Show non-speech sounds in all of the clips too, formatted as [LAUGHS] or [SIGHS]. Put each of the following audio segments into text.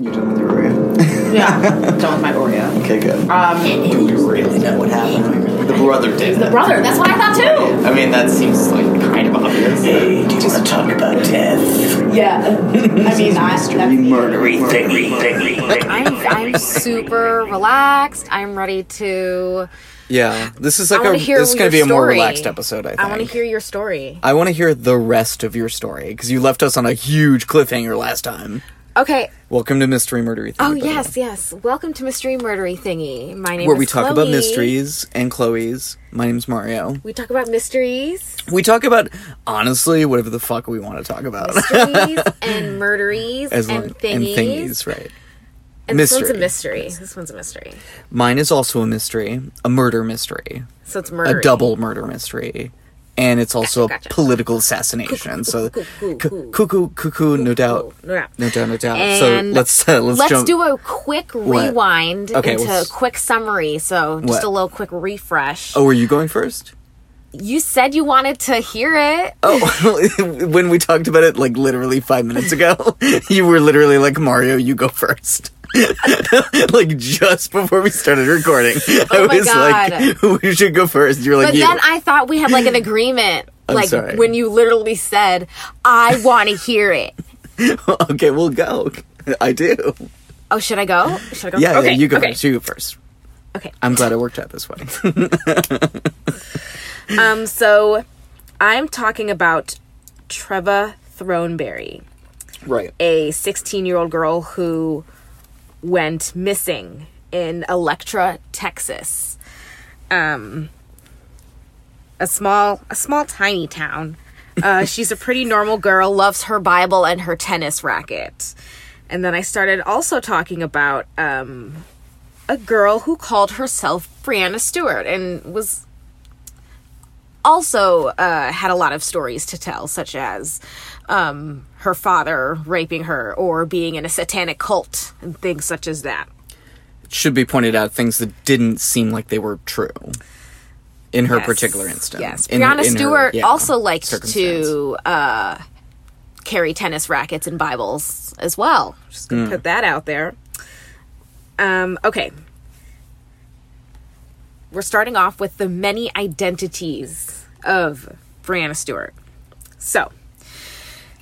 You done with your Oreo? Yeah, done with my Oreo. Okay, good. Um, Do we really know what happened? The brother did. the brother. That's what I thought too. I mean, that seems like kind of obvious. Hey, do you want to talk about death? Yeah. I mean, I, that's, Murdery thingy thingy. I'm I'm super relaxed. I'm ready to. Yeah, this is like a hear this is going to your be a more story. relaxed episode. I think. I want to hear your story. I want to hear the rest of your story because you left us on a huge cliffhanger last time. Okay. Welcome to Mystery Murdery. Thingy, Oh by the way, yes, yes. Welcome to Mystery Murdery Thingy. My name where is we talk about mysteries and Chloe's. My name's Mario. We talk about mysteries, We talk about honestly whatever the fuck we want to talk about. mysteries, [LAUGHS] and murderies, As and long- thingies. and thingies, right? And this one's a Mystery. mystery. This one's a mystery. Mine is also a mystery, a murder mystery, So it's murder. a double murder mystery, and it's also Gotcha, gotcha. a political assassination. so cuckoo, cu- cuckoo, cuckoo, no doubt, no doubt. no doubt, no doubt. So let's uh, let's, Let's jump. do a quick rewind Okay, into well, a quick summary. So just What? a little quick refresh. oh, were you going first? You said you wanted to hear it. Oh, [LAUGHS] when we talked about it like literally five minutes ago, [LAUGHS] you were literally like, Mario, you go first. [LAUGHS] like just before we started recording, [LAUGHS] I Oh my was like, [LAUGHS] we should go first. You're like, But you. then I thought we had like an agreement. I'm like sorry. when you literally said, I want to hear it. okay, we'll go. I do. Oh, should I go? Should I go? Yeah, okay, yeah, you go okay. first. You go first. Okay. I'm glad it worked out this way. Um, so I'm talking about Treva Throneberry, right. a 16 year old girl who went missing in Electra, Texas. Um, a small, a small, tiny town. Uh, [LAUGHS] she's a pretty normal girl, loves her Bible and her tennis racket. And then I started also talking about um, a girl who called herself Brianna Stewart and was also uh, had a lot of stories to tell, such as um, her father raping her or being in a satanic cult and things such as that. It should be pointed out things that didn't seem like they were true in her Yes. particular instance. Yes, In- Brianna in her, Stewart yeah, also liked to uh, carry tennis rackets and Bibles as well. Just gonna put that out there. Um, okay. We're starting off with the many identities of Brianna Stewart. So,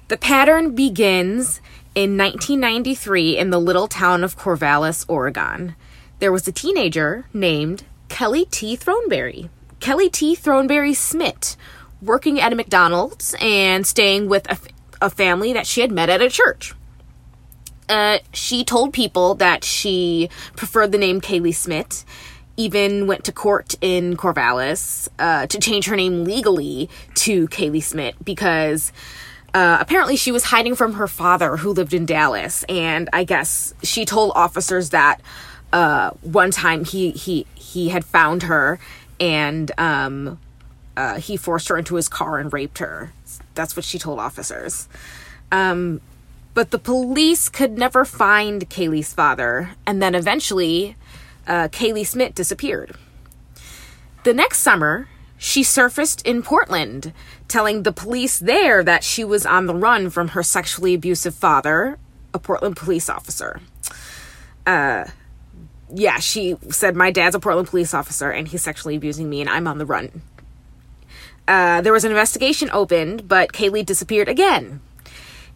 the pattern begins in 1993 in the little town of Corvallis, Oregon. There was a teenager named Kelly T. Throneberry. Kelly T. Throneberry Smith, working at a McDonald's and staying with a, f- a family that she had met at a church. Uh, she told people that she preferred the name Kaylee Smith, even went to court in Corvallis uh, to change her name legally to Kaylee Smith because uh, apparently she was hiding from her father who lived in Dallas. And I guess she told officers that uh, one time he, he, he had found her and um, uh, he forced her into his car and raped her. That's what she told officers. Um, but the police could never find Kaylee's father, and then eventually, uh, Kaylee Smith disappeared. The next summer, she surfaced in Portland, telling the police there that she was on the run from her sexually abusive father, a Portland police officer. Uh, yeah, she said, My dad's a Portland police officer and he's sexually abusing me, and I'm on the run. Uh, there was an investigation opened, but Kaylee disappeared again.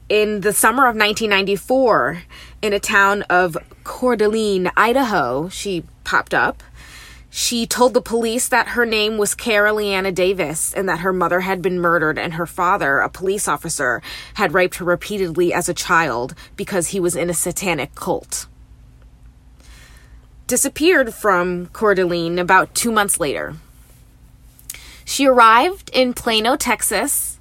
In the summer of 1994, in a town of Coeur d'Alene, Idaho, she popped up. She told the police that her name was Leanna Davis and that her mother had been murdered and her father, a police officer, had raped her repeatedly as a child because he was in a satanic cult. Disappeared from Coeur d'Alene about two months later. She arrived in Plano, Texas,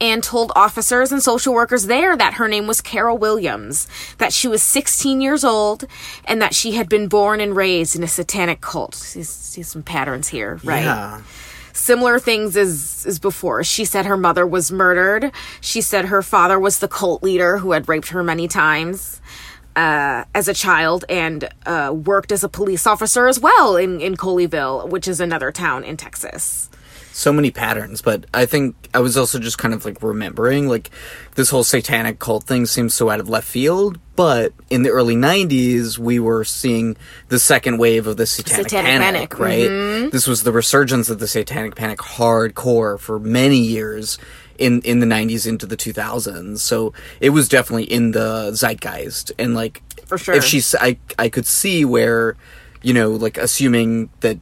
and told officers and social workers there that her name was Carol Williams, that she was 16 years old, and that she had been born and raised in a satanic cult. See, see some patterns here, right? Yeah. Similar things as, as before. She said her mother was murdered. She said her father was the cult leader who had raped her many times. Uh, as a child and uh, worked as a police officer as well in, in Colleyville, which is another town in Texas. So many patterns, but I think I was also just kind of like remembering like this whole satanic cult thing seems so out of left field, but in the early 90s we were seeing the second wave of the satanic, Satanic panic, panic, right? Mm-hmm. This was the resurgence of the satanic panic hardcore for many years in in the 90s into the 2000s. So it was definitely in the zeitgeist and like For sure. if she's I I could see where you know like assuming that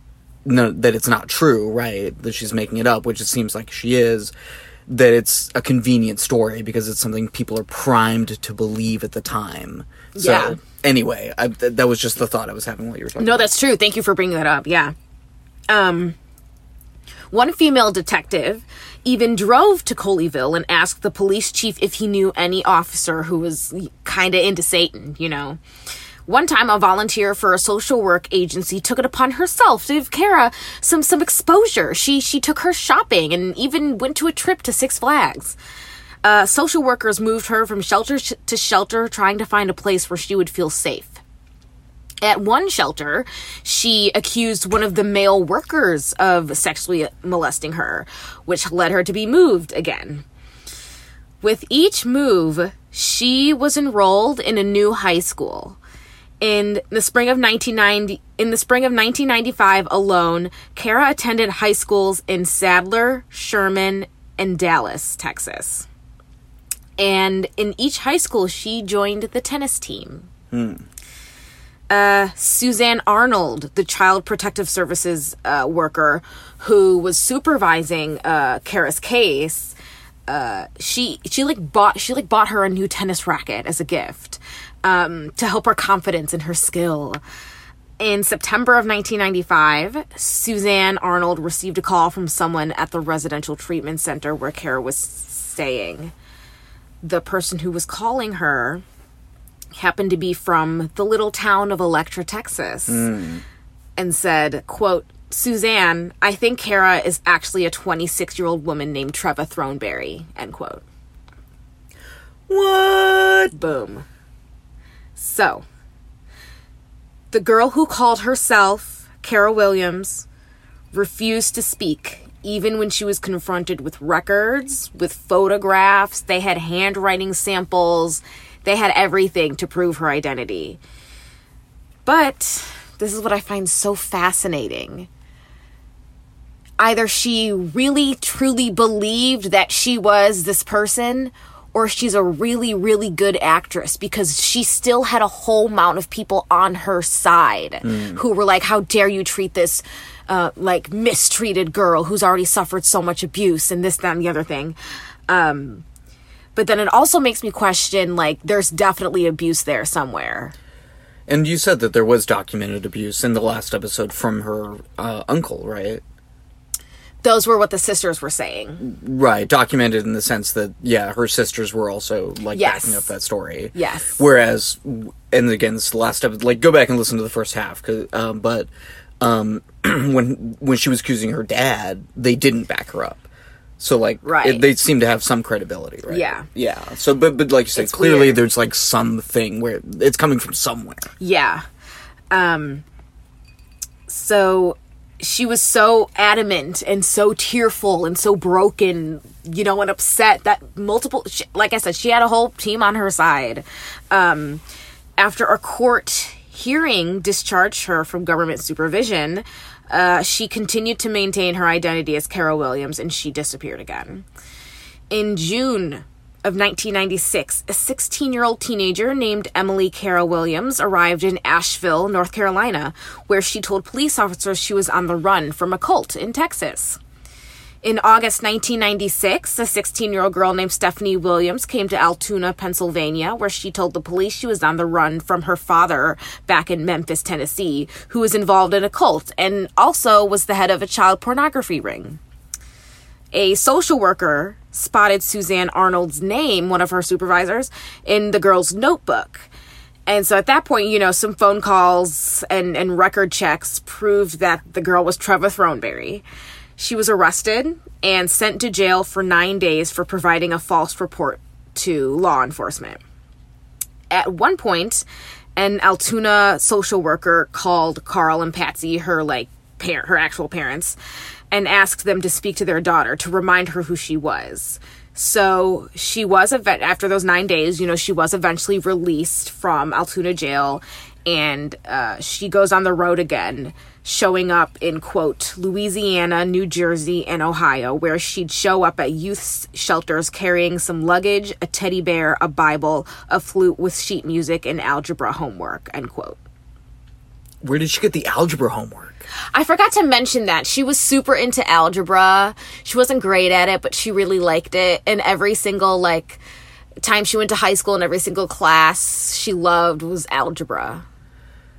no that it's not true, right? That she's making it up, which it seems like she is. That it's a convenient story because it's something people are primed to believe at the time. So Yeah. anyway, I, th- that was just the thought I was having while you were talking. No, that's true. Thank you for bringing that up. Yeah. Um, one female detective even drove to Colleyville and asked the police chief if he knew any officer who was kind of into Satan, you know. One time, a volunteer for a social work agency took it upon herself to give Kara some some exposure. She she took her shopping and even went to a trip to Six Flags. Uh, social workers moved her from shelter sh- to shelter, trying to find a place where she would feel safe. At one shelter, she accused one of the male workers of sexually molesting her, which led her to be moved again. With each move, she was enrolled in a new high school. In the spring of 1990, in the spring of 1995 alone, Kara attended high schools in Sadler, Sherman, and Dallas, Texas. And in each high school, she joined the tennis team. Uh, Suzanne Arnold, the Child Protective Services uh, worker who was supervising uh, Kara's case, uh, she she like bought she like bought her a new tennis racket as a gift um, to help her confidence in her skill. In September of 1995, Suzanne Arnold received a call from someone at the residential treatment center where Kara was staying. The person who was calling her happened to be from the little town of Electra, Texas, and said, quote, Suzanne, I think Kara is actually a 26 year old woman named Treva Throneberry, end quote. What? Boom. So, the girl who called herself Kara Williams refused to speak, even when she was confronted with records, with photographs. They had handwriting samples, they had everything to prove her identity. But this is what I find so fascinating. Either she really truly believed that she was this person, or she's a really, really good actress because she still had a whole amount of people on her side who were like, How dare you treat this uh, like mistreated girl who's already suffered so much abuse and this, that, and the other thing. Um, but then it also makes me question like, there's definitely abuse there somewhere. And you said that there was documented abuse in the last episode from her uh, uncle, right? Those were what the sisters were saying. Right, documented in the sense that yeah, her sisters were also like Yes. backing up that story. Yes. Whereas, and again, this last episode. Like, go back and listen to the first half, 'cause, um, but um, [CLEARS THROAT] when when she was accusing her dad, they didn't back her up. So like, Right. it, they seem to have some credibility, right? Yeah. yeah. So, but but like you said, It's clearly weird. there's like something where it's coming from somewhere. Yeah. Um so she was so adamant and so tearful and so broken, you know, and upset that multiple she, like I said she had a whole team on her side. Um after a court hearing discharged her from government supervision, uh, she continued to maintain her identity as Carol Williams and she disappeared again. In June of 1996, a 16 year old teenager named Emily Cara Williams arrived in Asheville, North Carolina, where she told police officers she was on the run from a cult in Texas. In August 1996, a 16 year old girl named Stephanie Williams came to Altoona, Pennsylvania, where she told the police she was on the run from her father back in Memphis, Tennessee, who was involved in a cult and also was the head of a child pornography ring. A social worker spotted Suzanne Arnold's name, one of her supervisors, in the girl's notebook. And so at that point, you know, some phone calls and, and record checks proved that the girl was Trevor Throneberry. She was arrested and sent to jail for nine days for providing a false report to law enforcement. At one point, an Altoona social worker called Carl and Patsy, her like parent, her actual parents, and asked them to speak to their daughter to remind her who she was. So she was after those nine days. You know, she was eventually released from Altoona jail, and uh, she goes on the road again, showing up in quote Louisiana, New Jersey, and Ohio, where she'd show up at youth shelters carrying some luggage, a teddy bear, a Bible, a flute with sheet music, and algebra homework. End quote. Where did she get the algebra homework? I forgot to mention that she was super into algebra. She wasn't great at it, but she really liked it. And every single like time she went to high school and every single class she loved was algebra.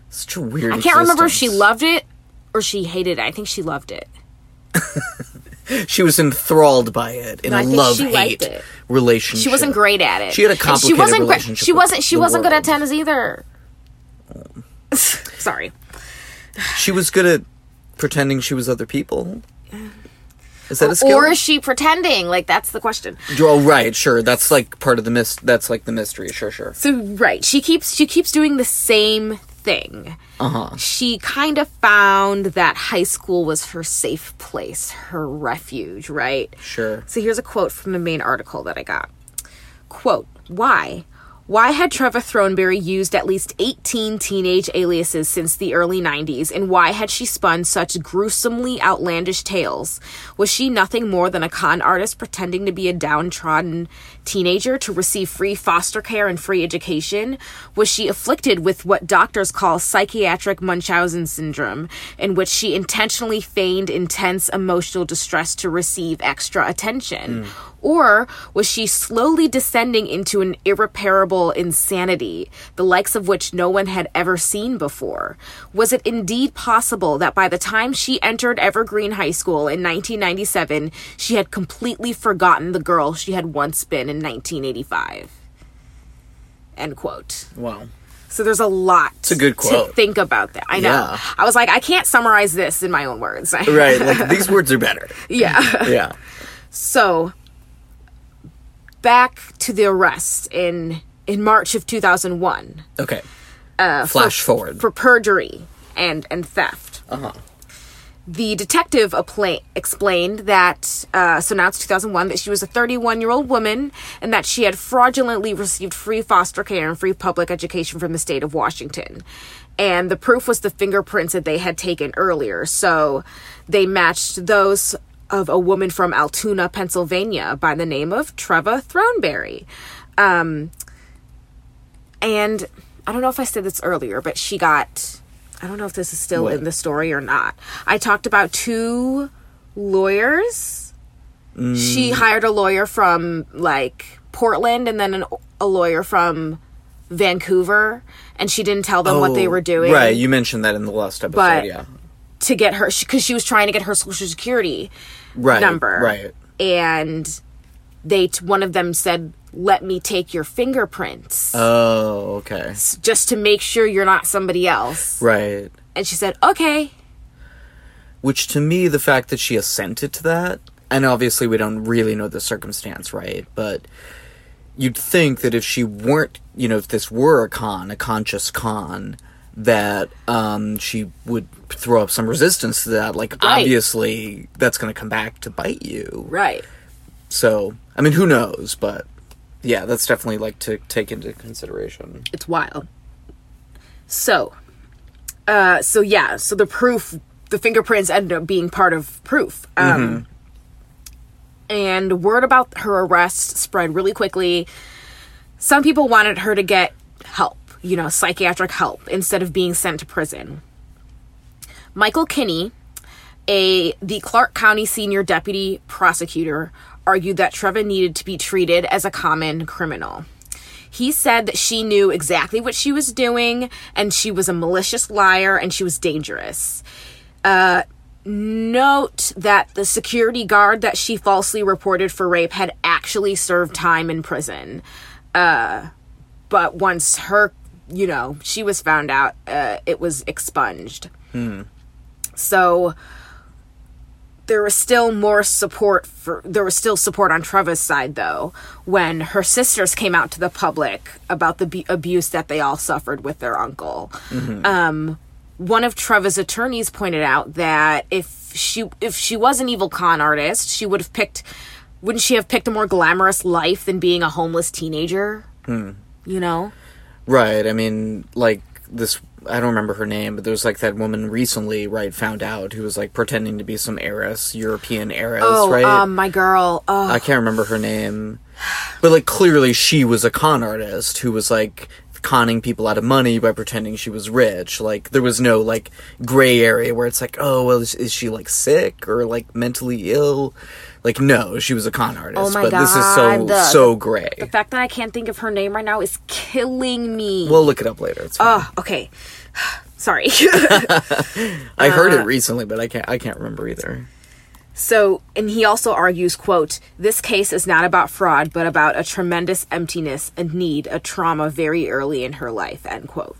Such a weird. I can't remember if she loved it or she hated it. I think she loved it. [LAUGHS] She was enthralled by it in No, a love she hate it. relationship. She wasn't great at it. She had a And she wasn't relationship She with wasn't. She wasn't good at tennis either. [LAUGHS] Sorry. She was good at pretending she was other people. Is that a skill? Or is she pretending? Like that's the question. oh, right, sure. That's like part of the mist. That's like the mystery. Sure, sure. So right, she keeps she keeps doing the same thing. Uh huh. She kind of found that high school was her safe place, her refuge, right? Sure. So here's a quote from the main article that I got. Quote, why? Why had Trevor Throneberry used at least 18 teenage aliases since the early 90s, and why had she spun such gruesomely outlandish tales? Was she nothing more than a con artist pretending to be a downtrodden teenager to receive free foster care and free education? Was she afflicted with what doctors call psychiatric Munchausen syndrome, in which she intentionally feigned intense emotional distress to receive extra attention? Hmm. Or was she slowly descending into an irreparable insanity, the likes of which no one had ever seen before? Was it indeed possible that by the time she entered Evergreen High School in 1997, she had completely forgotten the girl she had once been in 1985? End quote. Wow. So there's a lot a good to quote. think about that. I know. Yeah. I was like, I can't summarize this in my own words. [LAUGHS] Right. Like these words are better. yeah. [LAUGHS] Yeah. So back to the arrest in in March of 2001 Okay. uh, Flash for, forward. for perjury and and theft. Uh huh. The detective explained that uh, so now it's 2001 that she was a 31 year old woman and that she had fraudulently received free foster care and free public education from the state of Washington. And the proof was the fingerprints that they had taken earlier. So they matched those of a woman from Altoona, Pennsylvania, by the name of Treva Throneberry. Um, and I don't know if I said this earlier, but she got. I don't know if this is still What? in the story or not. I talked about two lawyers. She mm. hired a lawyer from like Portland and then an, a lawyer from Vancouver, and she didn't tell them what they Oh, were doing Right. You mentioned that in the last episode. But- yeah. to get her because she was trying to get her social security Right. number. Right. and they t- one of them said, "Let me take your fingerprints." Oh. Okay. just to make sure you're not somebody else. Right. And she said, okay. Which to me, the fact that she assented to that, and obviously we don't really know the circumstance, right? But you'd think that if she weren't, you know, if this were a con, a conscious con, that um, she would throw up some resistance to that. Like, Right. obviously, that's going to come back to bite you. Right. So, I mean, who knows? But yeah, that's definitely like to take into consideration. It's wild. So, uh, so yeah, so the proof, the fingerprints ended up being part of proof. Um, And word about her arrest spread really quickly. Some people wanted her to get help, you know, psychiatric help, instead of being sent to prison. Michael Kinney, a the Clark County senior deputy prosecutor, argued that Treva needed to be treated as a common criminal. He said that she knew exactly what she was doing and she was a malicious liar and she was dangerous. Uh, note that the security guard that she falsely reported for rape had actually served time in prison. Uh, but once her, you know, she was found out, uh, it was expunged. So there was still more support for there was still support on Treva's side though when her sisters came out to the public about the bu- abuse that they all suffered with their uncle. Um, one of Treva's attorneys pointed out that if she if she was an evil con artist, she would have picked wouldn't she have picked a more glamorous life than being a homeless teenager? You know? Right. I mean, like this. I don't remember her name, but there was like that woman recently, right? Found out who was like pretending to be some heiress, European heiress, Oh, right? um, my girl. Oh, I can't remember her name, but like clearly she was a con artist who was like conning people out of money by pretending she was rich. Like there was no like gray area where it's like, oh well, is, is she like sick or like mentally ill? Like no, she was a con artist. Oh my but this is so God. so gray. the fact that I can't think of her name right now is killing me. We'll look it up later. It's fine. Oh, okay. [SIGHS] Sorry. [LAUGHS] [LAUGHS] I heard uh, it recently, but I can't I can't remember either. so, and he also argues, quote, this case is not about fraud, but about a tremendous emptiness, and need, a trauma very early in her life, end quote.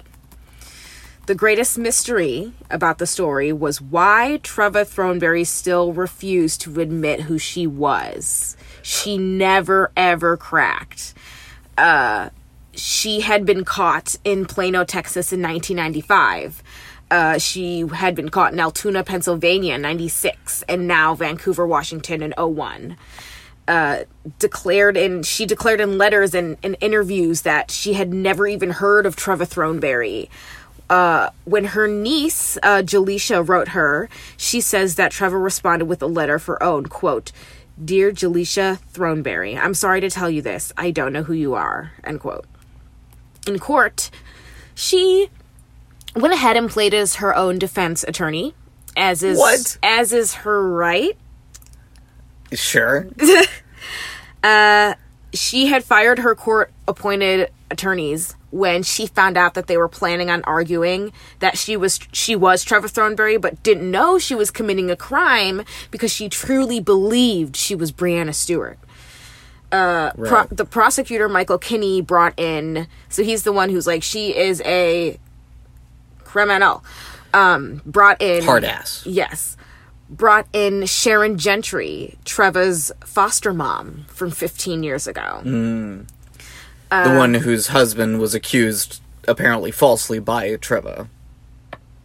The greatest mystery about the story was why Treva Throneberry still refused to admit who she was. She never ever cracked. Uh, she had been caught in Plano, Texas in 1995. Uh, she had been caught in Altoona, Pennsylvania in 96, and now Vancouver, Washington in 01 declared in she declared in letters and, and interviews that she had never even heard of Treva Throneberry. Uh, when her niece uh, Jaleisha wrote her, she says that Trevor responded with a letter for own quote, "Dear Jaleisha Throneberry, I'm sorry to tell you this. I don't know who you are." End quote. In court, she went ahead and played as her own defense attorney, as is What? as is her right. Sure. [LAUGHS] she had fired her court appointed attorneys when she found out that they were planning on arguing that she was she was Trevor Throneberry but didn't know she was committing a crime because she truly believed she was Brianna Stewart. Uh, pro- the prosecutor Michael Kinney brought in so he's the one who's like she is a criminal. Um, brought in Hard ass. Yes. Brought in Sharon Gentry, Trevor's foster mom from 15 years ago. the Uh, one whose husband was accused apparently falsely by Treva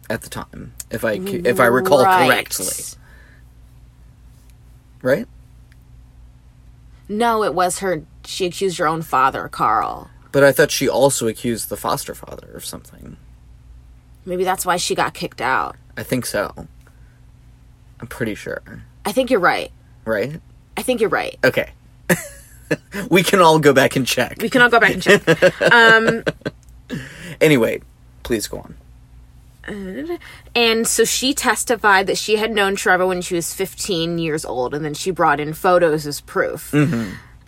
at the time, if I if I recall Right. correctly. Right? No, it was her. She accused her own father, Carl. But I thought she also accused the foster father of something. Maybe that's why she got kicked out. I think so. I'm pretty sure. I think you're right. Right? I think you're right. Okay. [LAUGHS] [LAUGHS] we can all go back and check. We can all go back and check. [LAUGHS] Um, Anyway, please go on. And so she testified that she had known Trevor when she was 15 years old, and then she brought in photos as proof.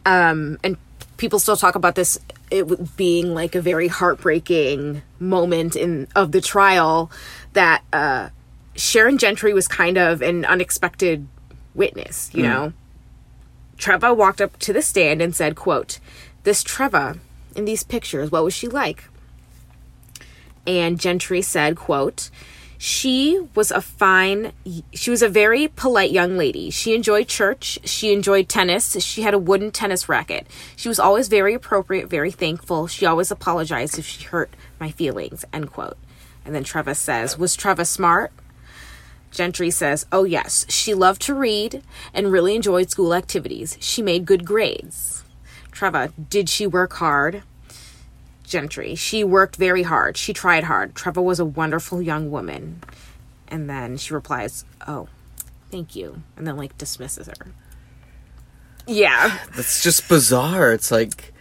Um, and people still talk about this it being like a very heartbreaking moment in of the trial that uh, Sharon Gentry was kind of an unexpected witness. You know, Treva walked up to the stand and said, "quote This Treva in these pictures, what was she like?" and Gentry said, quote, she was a fine she was a very polite young lady. She enjoyed church, she enjoyed tennis, she had a wooden tennis racket. She was always very appropriate, very thankful. She always apologized if she hurt my feelings, end quote. And then Treva says, Was Treva smart? Gentry says, Oh, yes. She loved to read and really enjoyed school activities. She made good grades. Treva, did she work hard? Gentry. She worked very hard. She tried hard. Treva was a wonderful young woman. And then she replies, Oh, thank you. And then, like, dismisses her. Yeah. That's just bizarre. It's like,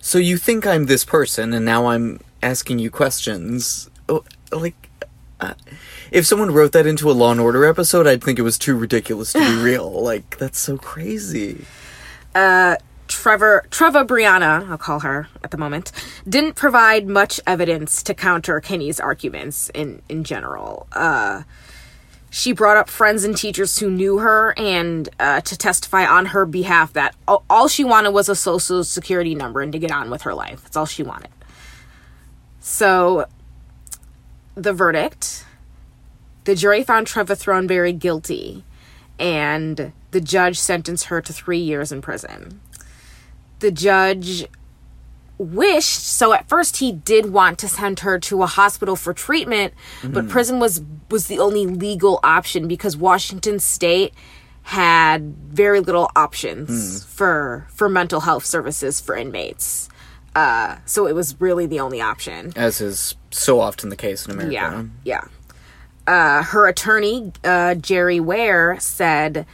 so you think I'm this person, and now I'm asking you questions. Oh, like, uh, if someone wrote that into a Law and Order episode, I'd think it was too ridiculous to be [LAUGHS] real. Like, that's so crazy. Trevor Treva Brianna, I'll call her at the moment, didn't provide much evidence to counter Kenny's arguments in in general. Uh, she brought up friends and teachers who knew her and uh, to testify on her behalf that all, all she wanted was a social security number and to get on with her life. That's all she wanted. So, the verdict: the jury found Trevor Throneberry guilty, and the judge sentenced her to three years in prison. The judge wished so at first he did want to send her to a hospital for treatment but mm-hmm. prison was was the only legal option because Washington state had very little options mm. for for mental health services for inmates uh so it was really the only option As is so often the case in America. yeah, yeah. Uh, her attorney, uh, Jerry Ware, said,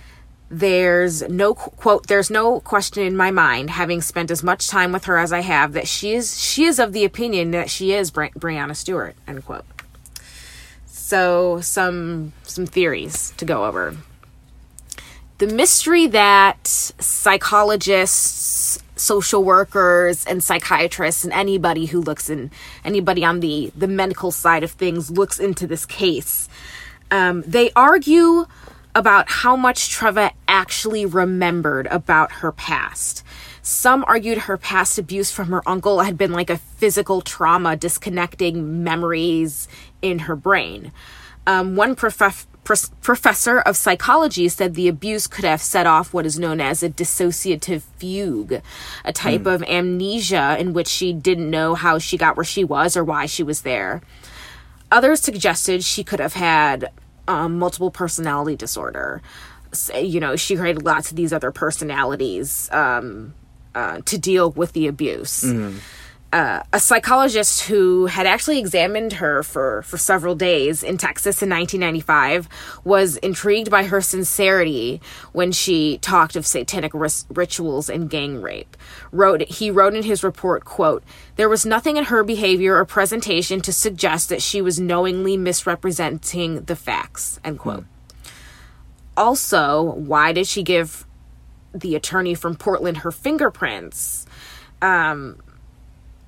"There's no quote. There's no question in my mind, having spent as much time with her as I have, that she is she is of the opinion that she is Bri- Brianna Stewart." End quote. So some some theories to go over. The mystery that psychologists, social workers, and psychiatrists, and anybody who looks in anybody on the the medical side of things looks into this case. Um, they argue about how much Treva actually remembered about her past. Some argued her past abuse from her uncle had been like a physical trauma, disconnecting memories in her brain. Um, one prof- professor of psychology said the abuse could have set off what is known as a dissociative fugue, a type of amnesia in which she didn't know how she got where she was or why she was there. Others suggested she could have had um, multiple personality disorder. S- You know, she created lots of these other personalities um, uh, to deal with the abuse. Uh, a psychologist who had actually examined her for, for several days in Texas in 1995 was intrigued by her sincerity when she talked of satanic ris- rituals and gang rape. Wrote he wrote in his report, "quote There was nothing in her behavior or presentation to suggest that she was knowingly misrepresenting the facts." End quote. Also, why did she give the attorney from Portland her fingerprints? Um,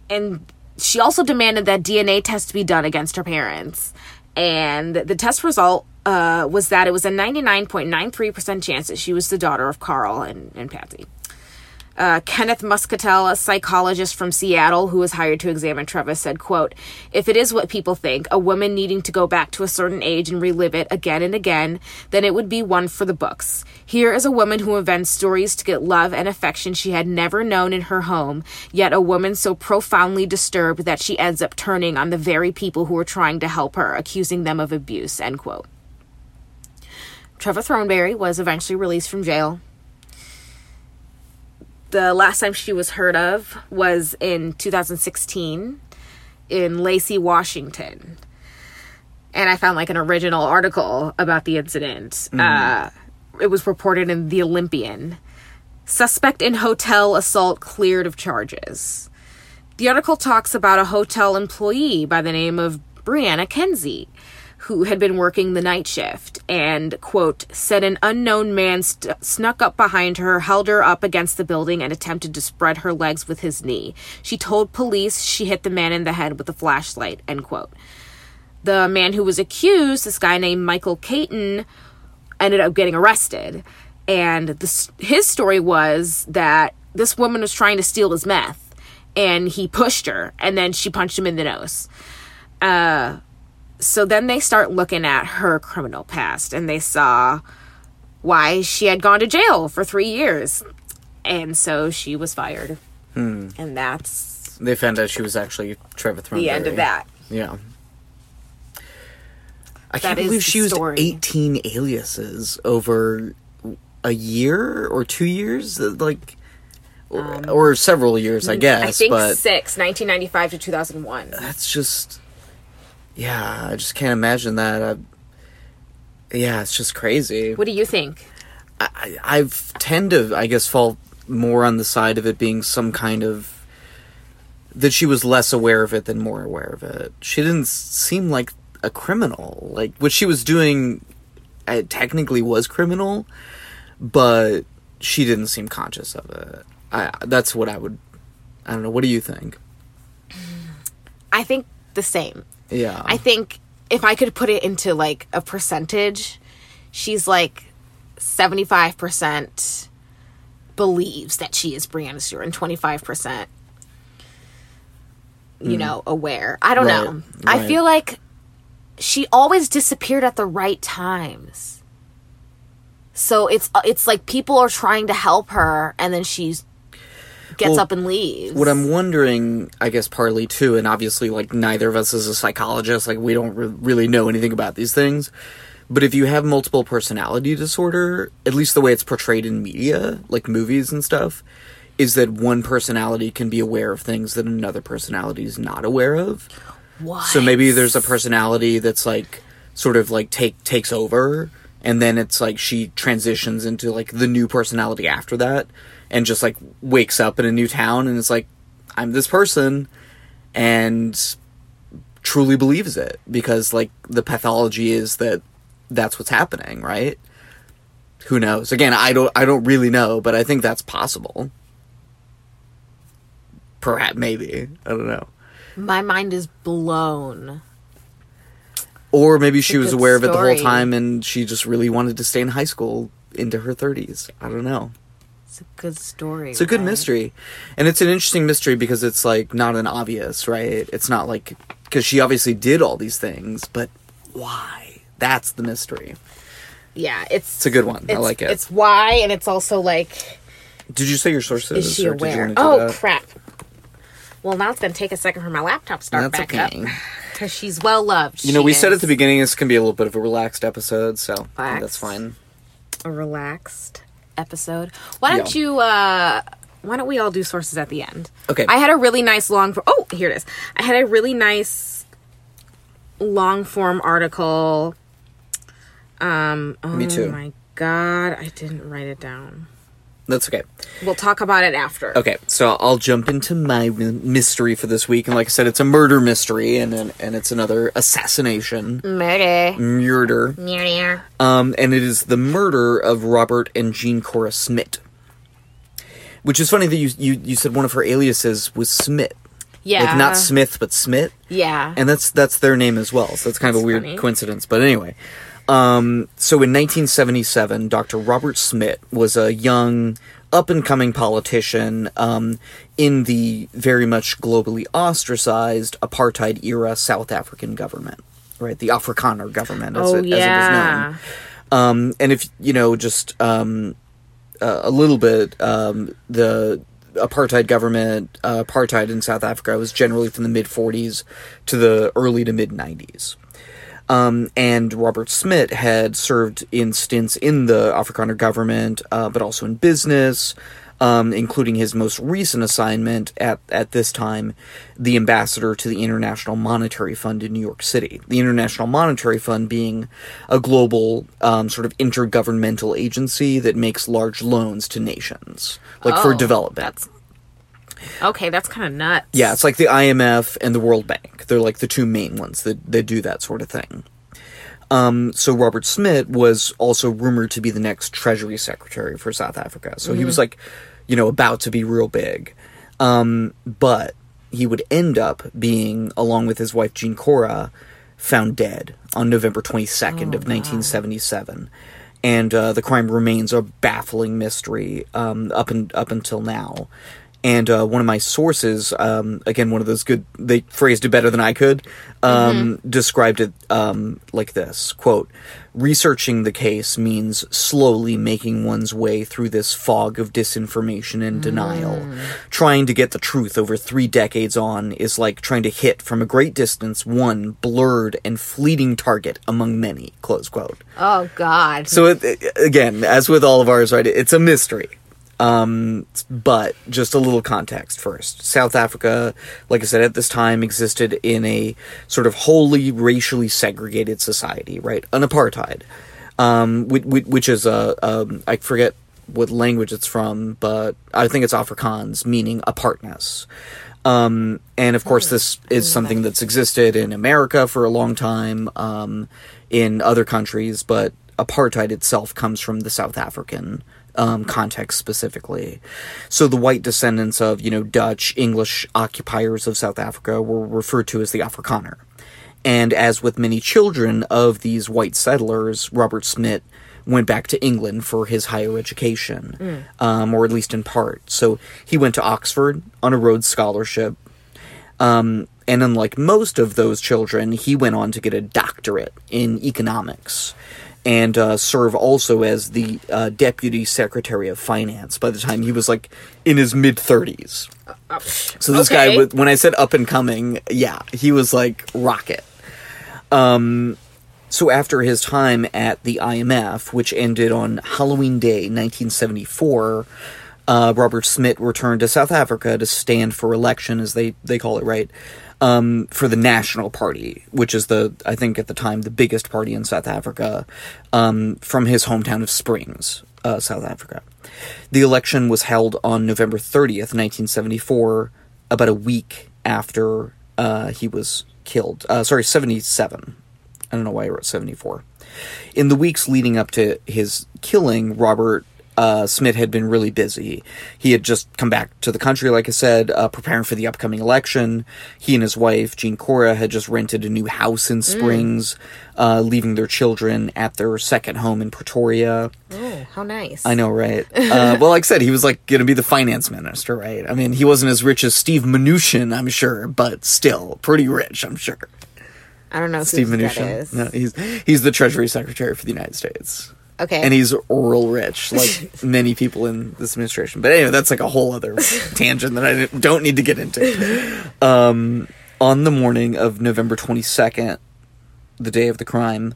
and she also demanded that DNA test be done against her parents. And the test result uh, was that it was a 99.93% chance that she was the daughter of Carl and, and Patsy. Uh, Kenneth Muscatel, a psychologist from Seattle who was hired to examine Treva, said, quote, If it is what people think, a woman needing to go back to a certain age and relive it again and again, then it would be one for the books. Here is a woman who invents stories to get love and affection she had never known in her home, yet a woman so profoundly disturbed that she ends up turning on the very people who are trying to help her, accusing them of abuse, end quote. Trevor Throneberry was eventually released from jail the last time she was heard of was in 2016 in Lacey, Washington. And I found like an original article about the incident. Uh, it was reported in The Olympian. Suspect in hotel assault cleared of charges. The article talks about a hotel employee by the name of Brianna Kenzie, who had been working the night shift, and, quote, said an unknown man st- snuck up behind her, held her up against the building, and attempted to spread her legs with his knee. She told police she hit the man in the head with a flashlight, end quote. The man who was accused, this guy named Michael Caton, ended up getting arrested. And his story was that this woman was trying to steal his meth, and he pushed her, and then she punched him in the nose. Uh, so then they start looking at her criminal past and they saw why she had gone to jail for three years. And so she was fired. And that's They found out she was actually Trevor the end of that. Yeah. I can't believe she used story. 18 aliases over a year or two years, like, or, or several years, I guess. Um, I think but six, 1995 to 2001. that's just, yeah, I just can't imagine that. I, yeah, it's just crazy. What do you think? I, I've tend to, I guess, fall more on the side of it being some kind of that she was less aware of it than more aware of it. She didn't seem like a criminal. Like what she was doing, it technically was criminal, but she didn't seem conscious of it. I that's what I would. I don't know. What do you think? I think the same. Yeah. I think if I could put it into like a percentage, she's like 75% believes that she is Brianna Stewart and 25% you hmm. know, aware. I don't Right, know. I feel like she always disappeared at the right times. So it's it's like people are trying to help her and then she's gets Well, up and leaves. What I'm wondering, I guess, partly too, and obviously, like, neither of us is a psychologist, like, we don't re- really know anything about these things. But if you have multiple personality disorder, at least the way it's portrayed in media, like movies and stuff, is that one personality can be aware of things that another personality is not aware of. what? So maybe there's a personality that's like sort of like take takes over and then it's like she transitions into like the new personality after that and just like wakes up in a new town and it's like I'm this person and truly believes it because like the pathology is that that's what's happening, right? Who knows? Again, I don't I don't really know, but I think that's possible. Perhaps maybe. I don't know. My mind is blown. Or maybe she was aware of it the whole time and she just really wanted to stay in high school into her 30s. I don't know. It's a good story. It's a good right? mystery. And it's an interesting mystery because it's like not an obvious, right? It's not like cuz she obviously did all these things, but why? That's the mystery. Yeah, it's It's a good one. I like it. It's why, and it's also like, Did you say your sources? is she aware? Oh crap! Well, now it's gonna take a second for my laptop to start That's back okay. [LAUGHS] up because she's well loved. You know, we said at the beginning this can be a little bit of a relaxed episode, so think that's fine. a relaxed episode. Why don't Yeah. you? uh Why don't we all do sources at the end? Okay. I had a really nice long. Oh, here it is. I had a really nice long form article. Um. Oh Me too. My God, I didn't write it down. That's okay. We'll talk about it after. Okay, so I'll jump into my mystery for this week, and like I said, it's a murder mystery, and and, and it's another assassination, Murder. murder, Murder. um, and it is the murder of Robert and Jean Cora Smith. Which is funny that you you you said one of her aliases was Smith, Yeah. like not Smith but Smith, Yeah. and that's that's their name as well. So that's kind of a weird funny. coincidence. But anyway, um, so in 1977, Dr. Robert Smith was a young, up and coming politician um, in the very much globally ostracized apartheid era South African government, right? The Afrikaner government, as, oh it, as it was yeah. known. Um, and if you know, just um, uh, a little bit, um, the apartheid government, uh, apartheid in South Africa was generally from the mid 40s to the early to mid 90s. Um, and Robert Smith had served in stints in the Afrikaner government, uh, but also in business, um, including his most recent assignment at, at this time, the ambassador to the International Monetary Fund in New York City. The International Monetary Fund being a global um, sort of intergovernmental agency that makes large loans to nations, like for Oh, development. That's okay. That's kind of nuts. Yeah, it's like the IMF and the World Bank. They're like the two main ones that, that do that sort of thing. Um, so Robert Smith was also rumored to be the next Treasury Secretary for South Africa. So he was like, you know, about to be real big. Um, but he would end up being, along with his wife Jean Cora, found dead on November 22nd of 1977. And uh, the crime remains a baffling mystery um, up and up until now. And uh, one of my sources, um, again, one of those good, they phrased it better than I could, um, described it um, like this quote, researching the case means slowly making one's way through this fog of disinformation and denial. Trying to get the truth over three decades on is like trying to hit from a great distance one blurred and fleeting target among many, close quote. Oh God. So it, it- again, as with all of ours, right? It's a mystery. Um, but just a little context first. South Africa, like I said, at this time existed in a sort of wholly racially segregated society, right? An apartheid, um, which, which is a, um, I forget what language it's from, but I think it's Afrikaans, meaning apartness. Um, and of course, this is something that's existed in America for a long time, um, in other countries, but apartheid itself comes from the South African um, context specifically. So the white descendants of, you know, Dutch, English occupiers of South Africa were referred to as the Afrikaner. And as with many children of these white settlers, Robert Smith went back to England for his higher education, um, or at least in part. So he went to Oxford on a Rhodes Scholarship. Um, and unlike most of those children, he went on to get a doctorate in economics and uh, serve also as the uh, deputy secretary of finance by the time he was like in his mid 30s. So this guy, Okay. with- when I said up and coming, yeah, he was like rocket. Um, so after his time at the IMF, which ended on Halloween Day, 1974, uh, Robert Smith returned to South Africa to stand for election, as they, they call it, right? Um, for the National Party, which is the, I think at the time, the biggest party in South Africa, um, from his hometown of Springs, uh, South Africa. The election was held on November 30th, 1974, about a week after uh, he was killed. Uh, sorry, 77. I don't know why I wrote 74. In the weeks leading up to his killing, Robert uh, Smith had been really busy. He had just come back to the country, like I said, uh, preparing for the upcoming election. He and his wife, Jean Cora, had just rented a new house in Springs, uh, leaving their children at their second home in Pretoria. Oh, how nice. I know, right? [LAUGHS] Uh, well, like I said, he was like going to be the finance minister, right? I mean, he wasn't as rich as Steve Mnuchin, I'm sure, but still pretty rich, I'm sure. I don't know Steve Mnuchin. is. No, he's he's the Treasury Secretary for the United States, Okay. and he's oral rich, like [LAUGHS] many people in this administration. But anyway, that's like a whole other [LAUGHS] tangent that I don't need to get into. Um, on the morning of November 22nd, the day of the crime,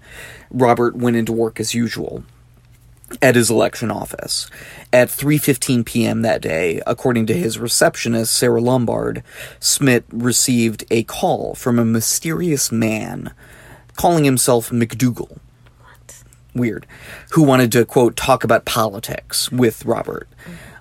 Robert went into work as usual at his election office. At 3:15 p.m. that day, according to his receptionist Sarah Lombard, Smith received a call from a mysterious man calling himself McDougal. Weird. Who wanted to quote talk about politics with Robert.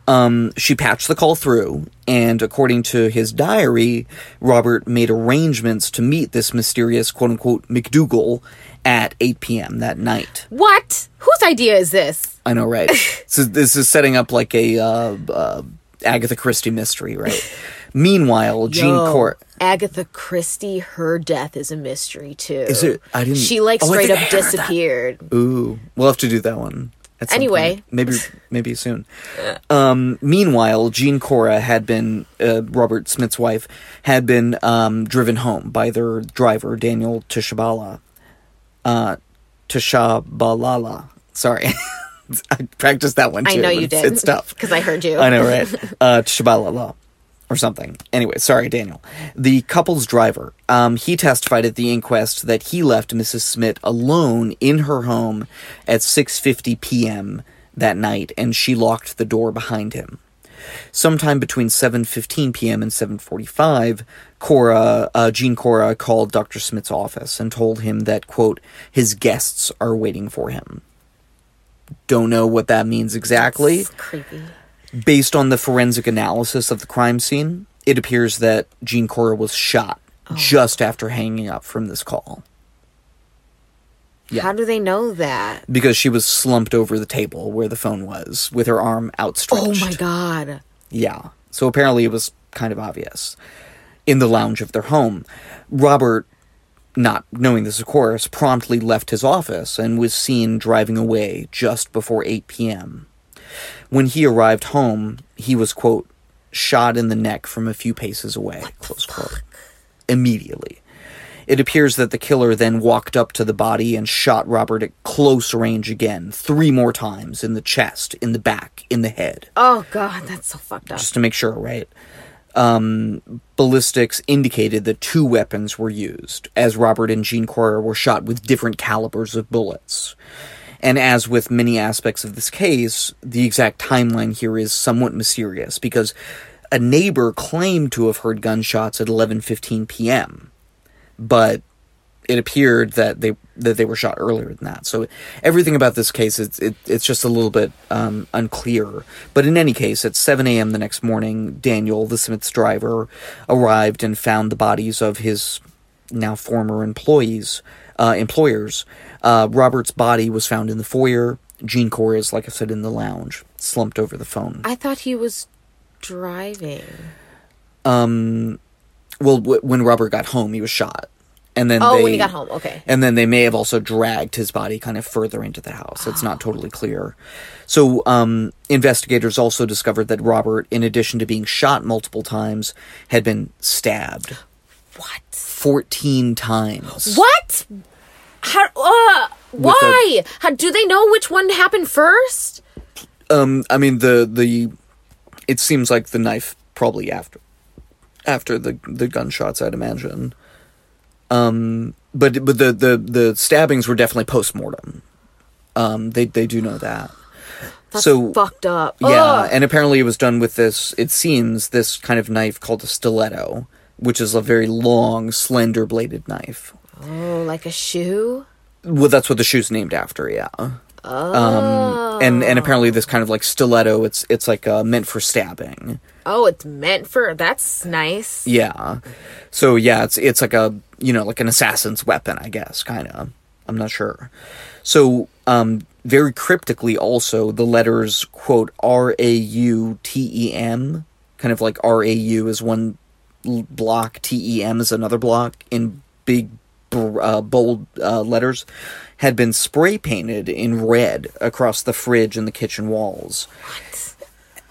Um, she patched the call through, and according to his diary, Robert made arrangements to meet this mysterious quote unquote McDougal at 8 p.m. that night. what? Whose idea is this? I know, right? [LAUGHS] so this is setting up like a uh, uh, Agatha Christie mystery, right? [LAUGHS] Meanwhile, Jean Yo, Cor. Agatha Christie, her death is a mystery too. Is it? I didn't. She like Oh, straight up that. disappeared. Ooh, we'll have to do that one. Anyway. point. maybe [LAUGHS] maybe soon. Um, meanwhile, Jean Cora had been uh, Robert Smith's wife had been um, driven home by their driver Daniel Tishabala. Uh, Tishabalala. Sorry, [LAUGHS] I practiced that one too. I know you it's- did. It's tough [LAUGHS] because I heard you. I know, right? Uh, Tishabalala or something. Anyway, sorry, Daniel. The couple's driver, um, he testified at the inquest that he left Mrs. Smith alone in her home at 6:50 p.m. that night, and she locked the door behind him. Sometime between 7:15 p.m. and 7:45, Cora, uh, Jean Cora, called Dr. Smith's office and told him that quote his guests are waiting for him. Don't know what that means exactly It's creepy. Based on the forensic analysis of the crime scene, it appears that Jean Cora was shot oh. just after hanging up from this call Yeah. How do they know that? because she was slumped over the table where the phone was with her arm outstretched. Oh my god. Yeah. So apparently it was kind of obvious. In the lounge of their home, Robert, not knowing this of course, promptly left his office and was seen driving away just before 8 p.m. When he arrived home, he was, quote, shot in the neck from a few paces away, close quote. Immediately. It appears that the killer then walked up to the body and shot Robert at close range again, three more times in the chest, in the back, in the head Oh god, that's so fucked up. just to make sure, right? Um, ballistics indicated that two weapons were used, as Robert and Jean Cora were shot with different calibers of bullets. And as with many aspects of this case, the exact timeline here is somewhat mysterious because a neighbor claimed to have heard gunshots at 11:15 p.m. But it appeared that they that they were shot earlier than that. So everything about this case it's it, it's just a little bit um, unclear. But in any case, at 7 a.m. the next morning, Daniel, the Smith's driver, arrived and found the bodies of his now former employees, uh, employers. Uh, Robert's body was found in the foyer. Jean Corey is, like I said, in the lounge, slumped over the phone. I thought he was driving. Um, well, w- when Robert got home, he was shot, and then Oh, they, when he got home. Okay. and then they may have also dragged his body kind of further into the house. It's not totally clear. So, um, investigators also discovered that Robert, in addition to being shot multiple times, had been stabbed What? fourteen times. What? How? Uh, why? How do they know which one happened first? Um, I mean the the, it seems like the knife probably after, after the the gunshots. I'd imagine. Um, but but the the the stabbings were definitely post mortem. Um, they they do know that. That's so fucked up. yeah, Ugh. and apparently it was done with this. It seems this kind of knife called a stiletto, which is a very long, slender bladed knife. Oh, like a shoe. Well, that's what the shoe's named after. Yeah. Um, and and apparently this kind of like stiletto, it's it's like uh, meant for stabbing. Oh, it's meant for. That's nice. Yeah. So yeah, it's it's like a you know like an assassin's weapon, I guess, kind of. I'm not sure. So um, very cryptically, also the letters quote R A U T E M, kind of like R A U is one block, T E M is another block in big uh, bold uh, letters, had been spray painted in red across the fridge and the kitchen walls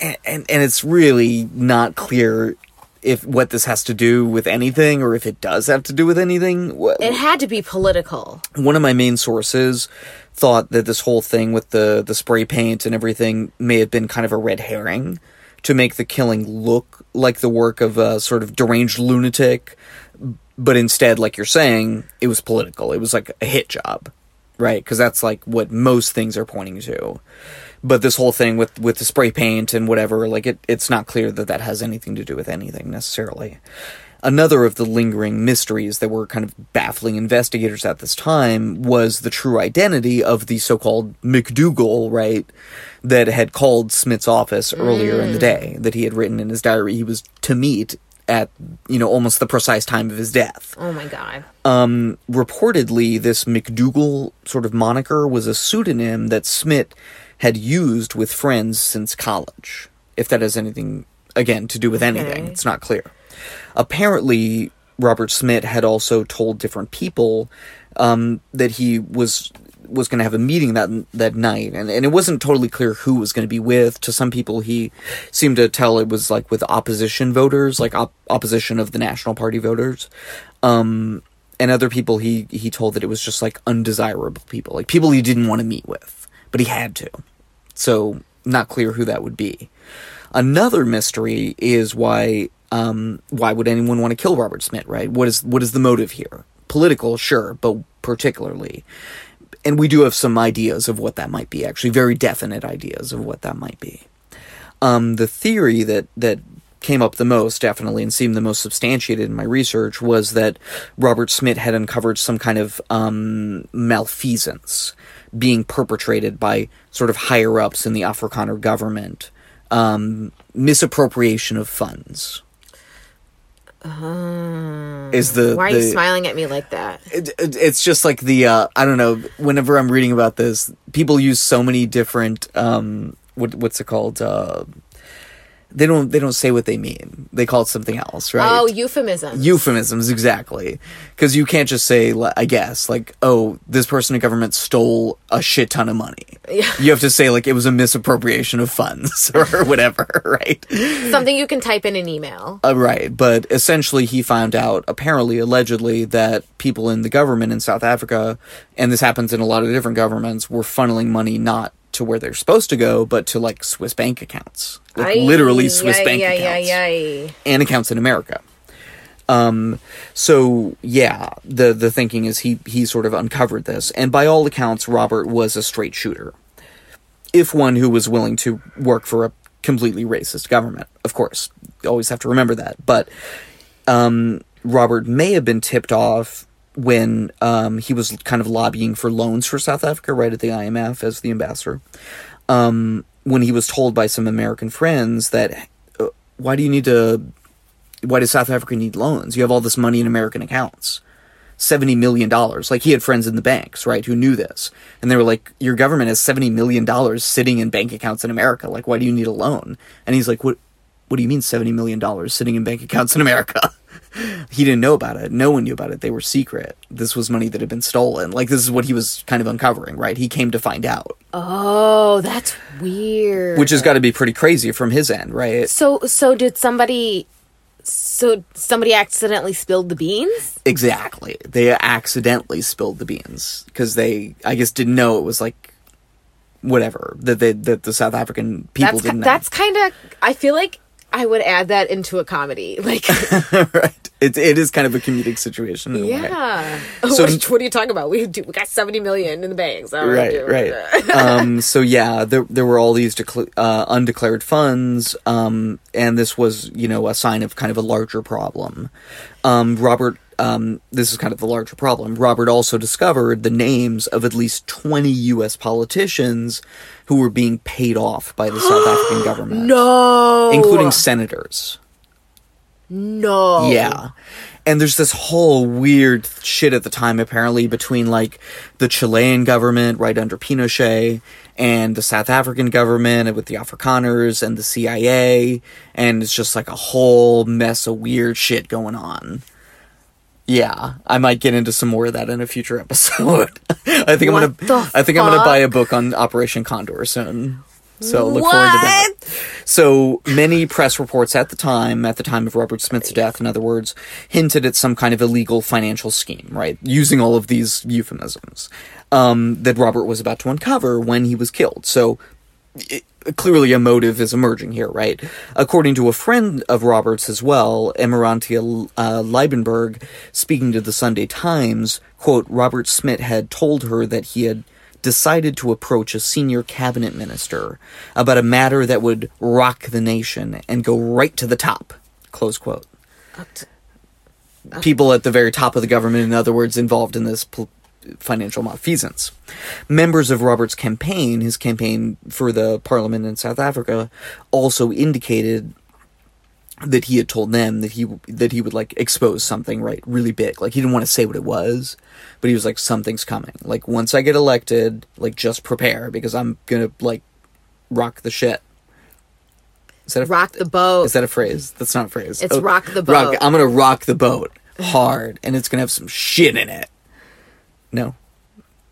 and, and and it's really not clear if what this has to do with anything or if it does have to do with anything. It had to be political. One of my main sources thought that this whole thing with the the spray paint and everything may have been kind of a red herring to make the killing look like the work of a sort of deranged lunatic, but instead, like you're saying, it was political. It was like a hit job, right? Because that's like what most things are pointing to but this whole thing with with the spray paint and whatever like it it's not clear that that has anything to do with anything necessarily another of the lingering mysteries that were kind of baffling investigators at this time was the true identity of the so-called McDougal, right? That had called Smith's office earlier in the mm. day, that he had written in his diary he was to meet at, you know, almost the precise time of his death Oh my god. um, reportedly, this McDougal sort of moniker was a pseudonym that Smith had used with friends since college. If that has anything, again, to do with anything, it's not clear. Apparently, Robert Smith had also told different people um, that he was was going to have a meeting that that night, and, and it wasn't totally clear who was going to be with. To some people, he seemed to tell it was like with opposition voters, like op- opposition of the National Party voters. Um, and other people, he he told that it was just like undesirable people, like people he didn't want to meet with, but he had to. So not clear who that would be. Another mystery is why um, why would anyone want to kill Robert Smith? Right? What is what is the motive here? Political, sure, but particularly, and we do have some ideas of what that might be. Actually, very definite ideas of what that might be. Um, the theory that that came up the most, definitely, and seemed the most substantiated in my research was that Robert Smith had uncovered some kind of um, malfeasance being perpetrated by sort of higher ups in the Afrikaner government, um, misappropriation of funds. Is the Why are the, you smiling at me like that? it, it- it's just like the uh, I don't know. Whenever I'm reading about this, people use so many different um, what what's it called? Uh, they don't they don't say what they mean. They call it something else, right? Oh, euphemism. euphemisms exactly because you can't just say i guess like oh this person in government stole a shit ton of money Yeah. you have to say like it was a misappropriation of funds [LAUGHS] or whatever [LAUGHS] right Something you can type in an email. uh, right but essentially he found out apparently allegedly that people in the government in south africa and this happens in a lot of different governments were funneling money not to where they're supposed to go but to like swiss bank accounts like Ay, literally swiss yay, bank yay, accounts and accounts in America. Um, so yeah, the the thinking is he he sort of uncovered this, and by all accounts, Robert was a straight shooter, if one who was willing to work for a completely racist government. Of course, you always have to remember that. But um, Robert may have been tipped off when um, he was kind of lobbying for loans for South Africa, right at the IMF as the ambassador. Um, when he was told by some American friends that, uh, why do you need to, why does South Africa need loans? You have all this money in American accounts. $70 million. Like he had friends in the banks, right, who knew this. And they were like, Your government has $70 million sitting in bank accounts in America. Like, why do you need a loan? And he's like, What what do you mean $70 million sitting in bank accounts in America? [LAUGHS] he didn't know about it. No one knew about it. They were secret. This was money that had been stolen. Like this is what he was kind of uncovering, right? He came to find out. Oh, that's weird. Which has got to be pretty crazy from his end, right? So so did somebody so somebody accidentally spilled the beans? Exactly. They accidentally spilled the beans because they, I guess, didn't know it was like whatever that they that the South African people That's didn't know. that's kind of I feel like I would add that into a comedy. [LAUGHS] Like [LAUGHS] right. It it is kind of a comedic situation. In a way. yeah. So- [LAUGHS] what, what are you talking about? We do we got 70 million in the banks. All right. right, right. um, so yeah, there there were all these decla- uh, undeclared funds, um, and this was you know a sign of kind of a larger problem. Um, Robert, um, this is kind of the larger problem. Robert also discovered the names of at least twenty U.S. politicians who were being paid off by the South African [GASPS] government, No. including senators. no. Yeah. And there's this whole weird shit at the time, apparently, between like the Chilean government right under Pinochet and the South African government with the Afrikaners and the CIA. And it's just like a whole mess of weird shit going on. Yeah, I might get into some more of that in a future episode. [LAUGHS] I think What I'm gonna. I think I'm gonna buy a book on Operation Condor soon. So look forward to that. So many press reports at the time, at the time of Robert Smith's death, in other words, hinted at some kind of illegal financial scheme, right? Using all of these euphemisms um, that Robert was about to uncover when he was killed. So it, clearly a motive is emerging here, right? According to a friend of Robert's as well, Emerantia uh, Leibenberg, speaking to the Sunday Times, quote, Robert Smith had told her that he had decided to approach a senior cabinet minister about a matter that would rock the nation and go right to the top, close quote. People at the very top of the government, in other words, involved in this pol- financial malfeasance. Members of Robert's campaign, his campaign for the parliament in South Africa, also indicated that he had told them that he that he would like expose something right really big. Like he didn't want to say what it was but he was like something's coming. Like once i get elected like just prepare because i'm gonna like rock the shit. Is that a, Rock the boat. is that a phrase? That's not a phrase. It's oh, rock the boat. rock, i'm gonna rock the boat hard and it's gonna have some shit in it no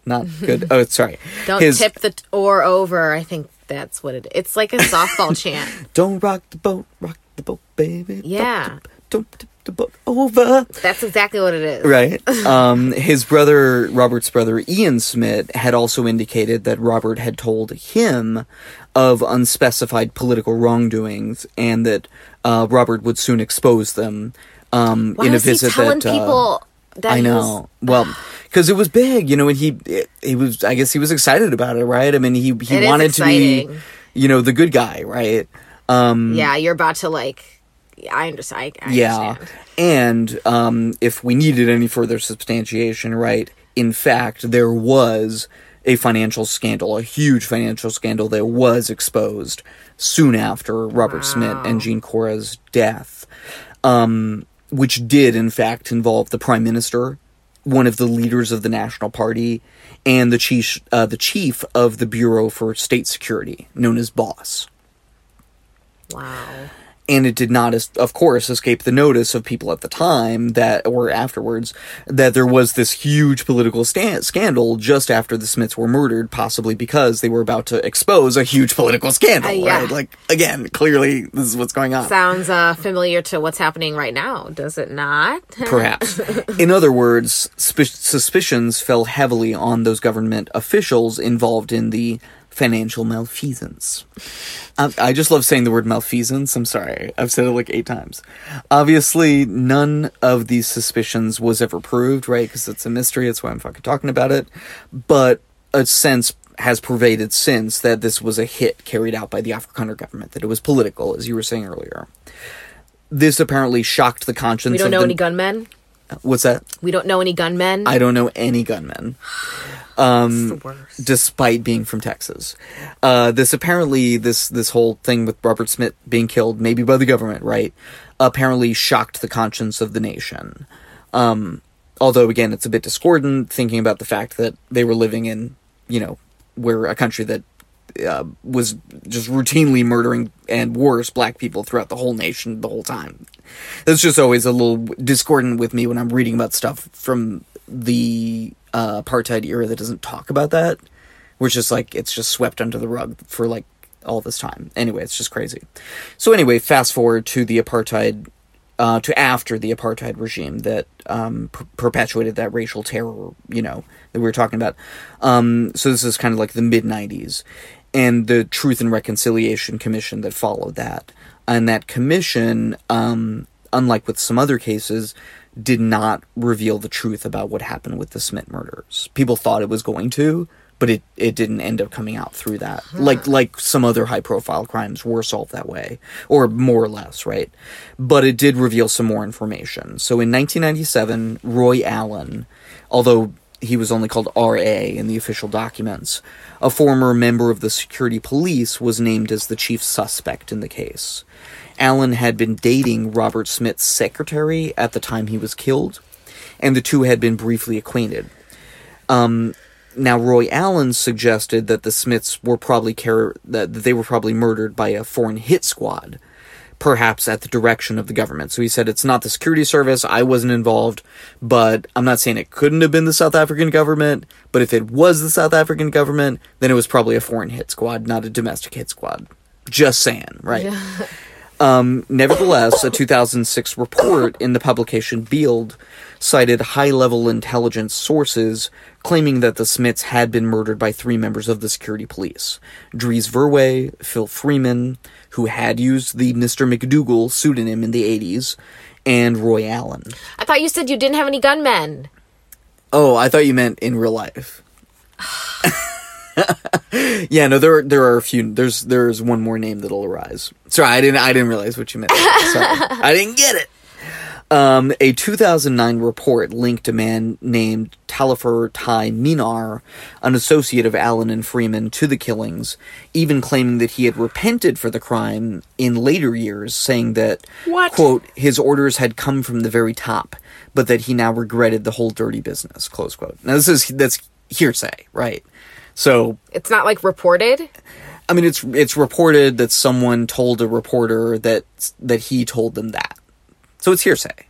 not [LAUGHS] good oh sorry Don't His- tip the t- oar over. I think that's what it. It's like a softball [LAUGHS] chant. don't rock the boat rock the boat baby Yeah. don't tip the boat over That's exactly what it is. Right. [LAUGHS] Um, his brother, Robert's brother, Ian Smith, had also indicated that Robert had told him of unspecified political wrongdoings and that uh, Robert would soon expose them um, in a visit that. uh, people that I know. was- well, [SIGHS] [SIGHS] [SIGHS] because it was big, you know, and he he was. I guess he was excited about it, right? I mean, he he It wanted to be, you know, the good guy, right? Um, Yeah, you're about to like. I understand. I, yeah. understand. And um, if we needed any further substantiation, right, in fact, there was a financial scandal, a huge financial scandal that was exposed soon after Robert Smith and Jean Cora's death, um, which did, in fact, involve the prime minister, one of the leaders of the National Party, and the chief, uh, the chief of the Bureau for State Security, known as BOSS Wow. And it did not, of course, escape the notice of people at the time that, or afterwards, that there was this huge political sta- scandal just after the Smiths were murdered, possibly because they were about to expose a huge political scandal. Uh, yeah. Right? Like again, clearly this is what's going on. Sounds uh, familiar to what's happening right now, does it not? [LAUGHS] Perhaps. In other words, sp- suspicions fell heavily on those government officials involved in the financial malfeasance. I, I just love saying the word malfeasance. I'm sorry. I've said it like eight times. Obviously, none of these suspicions was ever proved, right? Because it's a mystery. That's why I'm fucking talking about it. But a sense has pervaded since that this was a hit carried out by the Afrikaner government, that it was political, as you were saying earlier. This apparently shocked the conscience We don't know the, any gunmen. What's that? We don't know any gunmen. I don't know any gunmen. Worst. despite being from Texas. Uh, this apparently this this whole thing with Robert Smith being killed, maybe by the government, right? Apparently shocked the conscience of the nation. Um, although again, it's a bit discordant thinking about the fact that they were living in, you know, where a country that uh, was just routinely murdering and worse black people throughout the whole nation the whole time. That's just always a little discordant with me when I'm reading about stuff from the uh, apartheid era that doesn't talk about that. Which just like it's just swept under the rug for like all this time. Anyway, it's just crazy. So anyway, fast forward to the apartheid, uh, to after the apartheid regime that um, per- perpetuated that racial terror, you know, that we were talking about. Um, so this is kind of like the mid '90s, and the Truth and Reconciliation Commission that followed that, and that commission, um, unlike with some other cases. Did not reveal the truth about what happened with the Smith murders. People thought it was going to, but it, it didn't end up coming out through that. Like like some other high profile crimes were solved that way, or more or less, right? But it did reveal some more information. So in 1997, Roy Allen, although he was only called RA in the official documents, a former member of the security police was named as the chief suspect in the case. Allen had been dating Robert Smith's secretary at the time he was killed, and the two had been briefly acquainted. Um, now, Roy Allen suggested that the Smiths were probably car- that they were probably murdered by a foreign hit squad, perhaps at the direction of the government. So he said it's not the security service. I wasn't involved, but I'm not saying it couldn't have been the South African government. But if it was the South African government, then it was probably a foreign hit squad, not a domestic hit squad. Just saying, right? [LAUGHS] Um, nevertheless, a 2006 report in the publication Beeld cited high level intelligence sources claiming that the Smiths had been murdered by three members of the security police Dries Verwey, Phil Freeman, who had used the Mr. McDougal pseudonym in the 80s, and Roy Allen. I thought you said you didn't have any gunmen. Oh, I thought you meant in real life. [SIGHS] [LAUGHS] [LAUGHS] yeah, no, there are, there are a few. There's there's one more name that'll arise. Sorry, I didn't I didn't realize what you meant. [LAUGHS] Sorry, I didn't get it. Um, a 2009 report linked a man named Talifer Tai Minar, an associate of Allen and Freeman, to the killings, even claiming that he had repented for the crime in later years, saying that, What? quote, his orders had come from the very top, but that he now regretted the whole dirty business, close quote. Now, this is, that's hearsay, right? So, It's not like reported. I mean, it's it's reported that someone told a reporter that that he told them that. So it's hearsay.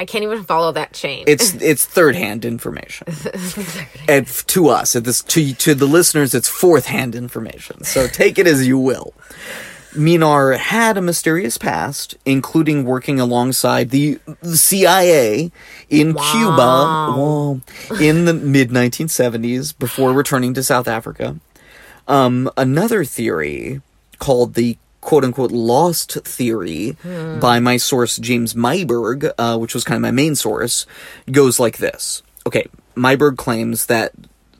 I can't even follow that chain. It's it's third hand information, [LAUGHS] and to us, at this to to the listeners, it's fourth hand information. So take it as you will. Minar had a mysterious past, including working alongside the CIA in Cuba whoa, in the mid 1970s before returning to South Africa. Um, another theory called the quote unquote lost theory by my source James Myburgh, uh, which was kind of my main source, goes like this. Okay, Myburgh claims that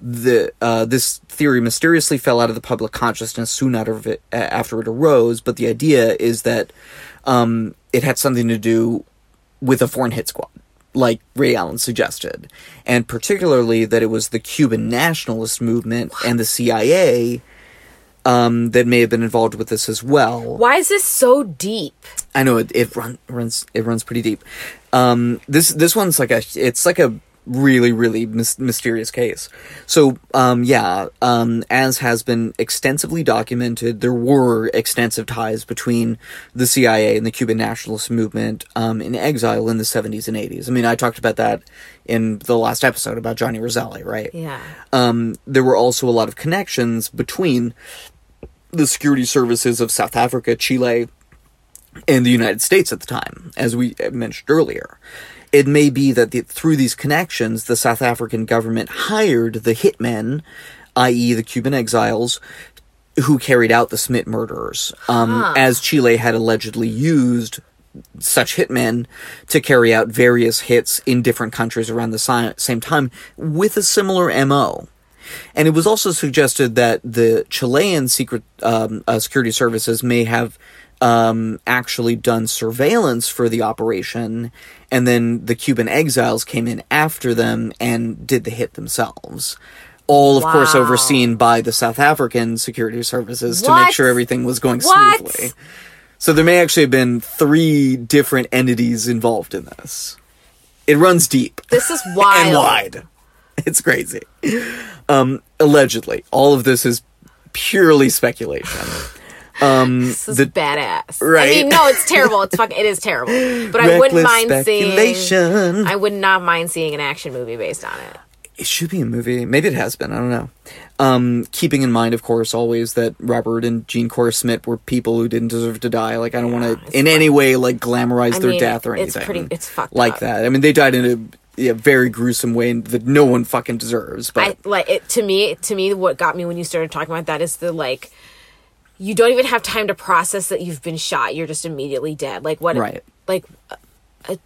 the uh, this theory mysteriously fell out of the public consciousness soon it, after it arose, but the idea is that um, it had something to do with a foreign hit squad, like Ray Allen suggested, and particularly that it was the Cuban nationalist movement and the CIA um, that may have been involved with this as well. Why is this so deep? I know it, it run, runs it runs pretty deep. Um, this this one's like a it's like a really really mys- mysterious case. So um, yeah, um, as has been extensively documented, there were extensive ties between the CIA and the Cuban nationalist movement um, in exile in the seventies and eighties. I mean, I talked about that in the last episode about Johnny Rosselli, right? Yeah. um, there were also a lot of connections between the security services of South Africa, Chile, and the United States at the time, as we mentioned earlier. It may be that the, through these connections, the South African government hired the hitmen, i.e., the Cuban exiles, who carried out the Smith murders, um, as Chile had allegedly used such hitmen to carry out various hits in different countries around the si- same time with a similar MO. And it was also suggested that the Chilean secret um, uh, security services may have um, actually done surveillance for the operation, and then the Cuban exiles came in after them and did the hit themselves. All, of course, overseen by the South African security services to make sure everything was going What? smoothly. So there may actually have been three different entities involved in this. It runs deep This is [LAUGHS] wild. and wide. It's crazy. Um, allegedly, all of this is purely speculation. Um, [LAUGHS] This is the badass. Right? I mean, no, it's terrible. It's fucking. It is terrible. [LAUGHS] But I wouldn't mind seeing. I would not mind seeing an action movie based on it. it should be a movie. Maybe it has been. I don't know. Um, keeping in mind, of course, always that Robert and Jean Cora Smith were people who didn't deserve to die. Like I don't want to in any way like glamorize I their mean, death or anything. it's pretty- it's fucked like up. that. I mean, they died in a yeah, very gruesome way that no one fucking deserves. But I like it to me. To me, what got me when you started talking about that is the like. You don't even have time to process that you've been shot. You're just immediately dead. Like what? Right. Like. Uh, uh,